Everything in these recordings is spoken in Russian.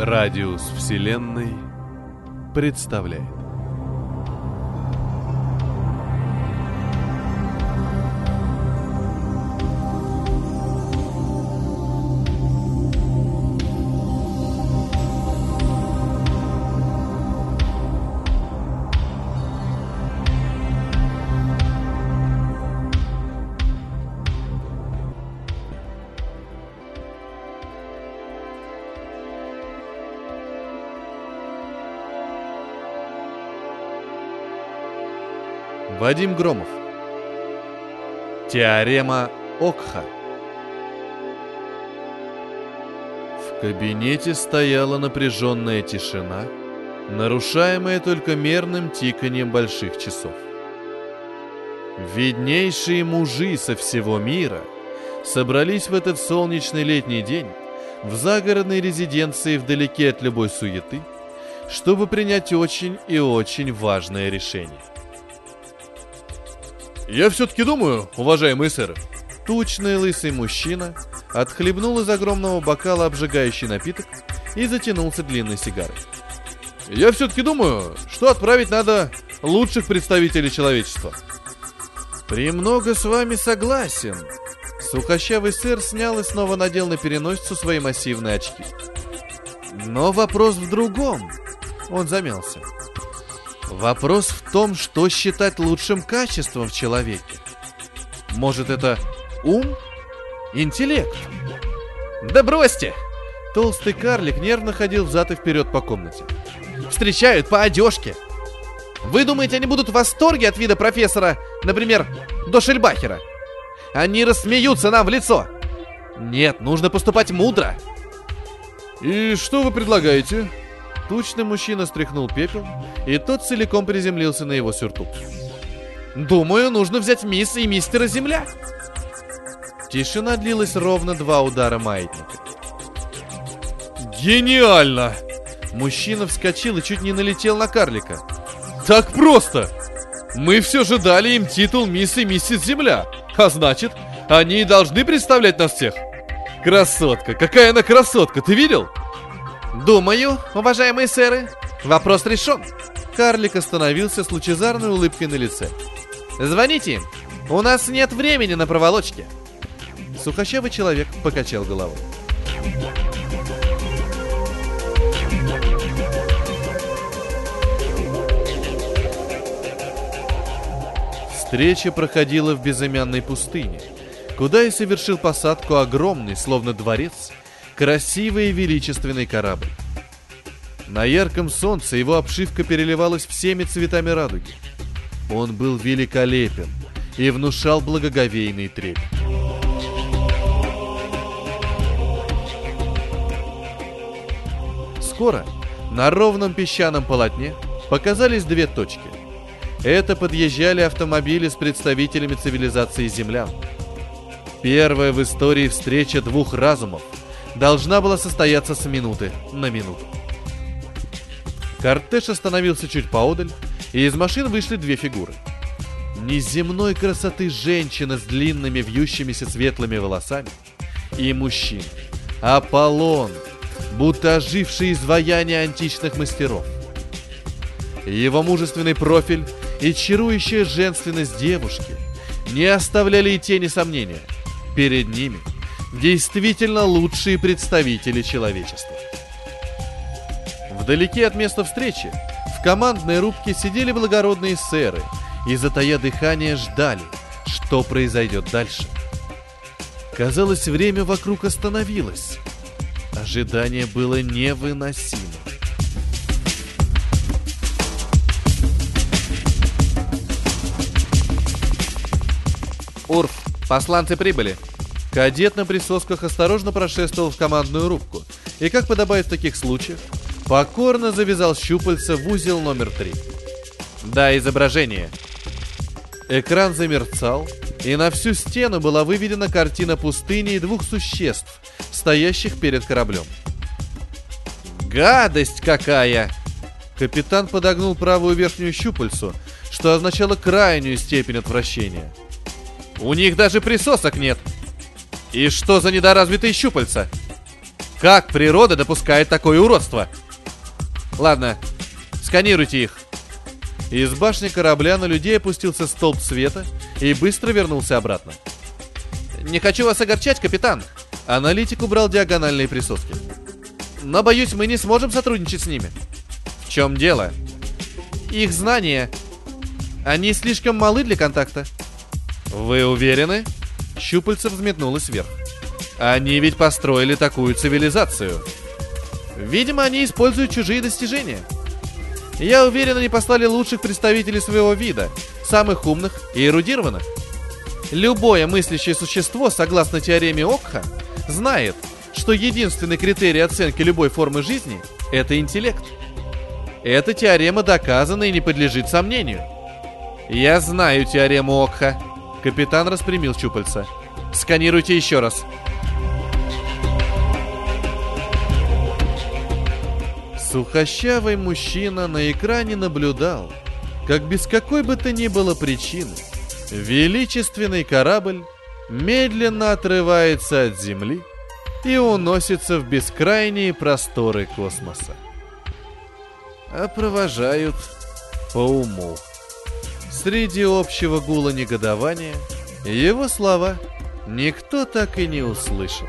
Радиус Вселенной представляет. Вадим Громов. Теорема Окха. В кабинете стояла напряженная тишина, нарушаемая только мерным тиканием больших часов. Виднейшие мужи со всего мира собрались в этот солнечный летний день в загородной резиденции вдалеке от любой суеты, чтобы принять очень и очень важное решение. Я все-таки думаю, уважаемые сэры, Тучный лысый мужчина отхлебнул из огромного бокала обжигающий напиток и затянулся длинной сигарой. я все-таки думаю, что отправить надо лучших представителей человечества. «Премного с вами согласен». Сухощавый сыр снял и снова надел на переносицу свои массивные очки. «Но вопрос в другом». Он замялся. Вопрос в том, что считать лучшим качеством в человеке. Может, это ум? Интеллект? Да бросьте! Толстый карлик нервно ходил взад и вперед по комнате. Встречают по одежке. Вы думаете, они будут в восторге от вида профессора, например, Дошельбахера? Они рассмеются нам в лицо. Нет, нужно поступать мудро. И что вы предлагаете? Тучный мужчина стряхнул пепел, и тот целиком приземлился на его сюртук. Думаю, нужно взять мисс и мистера Земля. Тишина длилась ровно два удара маятника. Гениально! Мужчина вскочил и чуть не налетел на карлика. Так просто! Мы все же дали им титул мисс и миссис Земля, а значит, они и должны представлять нас всех. Красотка, какая она красотка, ты видел? Думаю, уважаемые сэры, вопрос решен. Карлик остановился с лучезарной улыбкой на лице. Звоните им, у нас нет времени на проволочки. Сухощавый человек покачал головой. Встреча проходила в безымянной пустыне, куда и совершил посадку огромный, словно дворец, красивый и величественный корабль. На ярком солнце его обшивка переливалась всеми цветами радуги. Он был великолепен и внушал благоговейный трепет. Скоро на ровном песчаном полотне показались две точки. Это подъезжали автомобили с представителями цивилизации землян. Первая в истории встреча двух разумов должна была состояться с минуты на минуту. Кортеж остановился чуть поодаль, и из машин вышли две фигуры. Неземной красоты женщина с длинными вьющимися светлыми волосами и мужчина. Аполлон, будто оживший изваяние античных мастеров. Его мужественный профиль и чарующая женственность девушки не оставляли и тени сомнения. Перед ними действительно лучшие представители человечества. Вдалеке от места встречи в командной рубке сидели благородные сэры и, затая дыхание, ждали, что произойдет дальше. Казалось, время вокруг остановилось. Ожидание было невыносимо. Урф, посланцы прибыли. Кадет на присосках осторожно прошествовал в командную рубку и, как подобает в таких случаях, покорно завязал щупальца в узел номер три. Да, изображение. Экран замерцал, и на всю стену была выведена картина пустыни и двух существ, стоящих перед кораблем. Гадость какая! Капитан подогнул правую верхнюю щупальцу, что означало крайнюю степень отвращения. У них даже присосок нет. И что за недоразвитые щупальца? Как природа допускает такое уродство? Ладно, сканируйте их. Из башни корабля на людей опустился столб света и быстро вернулся обратно. «Не хочу вас огорчать, капитан!» Аналитик убрал диагональные присоски. «Но, боюсь, мы не сможем сотрудничать с ними». «В чем дело?» «Их знания. Они слишком малы для контакта». «Вы уверены?» Щупальце взметнулось вверх. «Они ведь построили такую цивилизацию». «Видимо, они используют чужие достижения». Я уверен, они послали лучших представителей своего вида, самых умных и эрудированных. Любое мыслящее существо, согласно теореме Окха, знает, что единственный критерий оценки любой формы жизни – это интеллект. Эта теорема доказана и не подлежит сомнению. Я знаю теорему Окха. Капитан распрямил щупальца. Сканируйте еще раз. Сухощавый мужчина на экране наблюдал, как без какой бы то ни было причины величественный корабль медленно отрывается от Земли и уносится в бескрайние просторы космоса. А провожают по уму. Среди общего гула негодования его слова никто так и не услышал.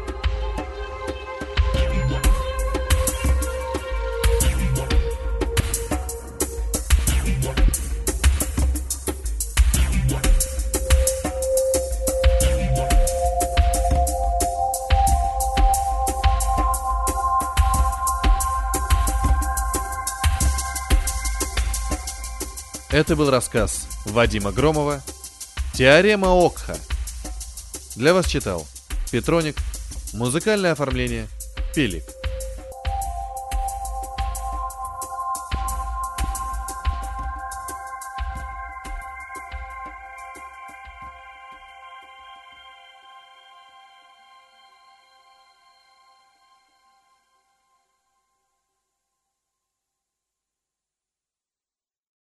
Это был рассказ Вадима Громова «Теорема Окха». Для вас читал Петроник, музыкальное оформление Пилип.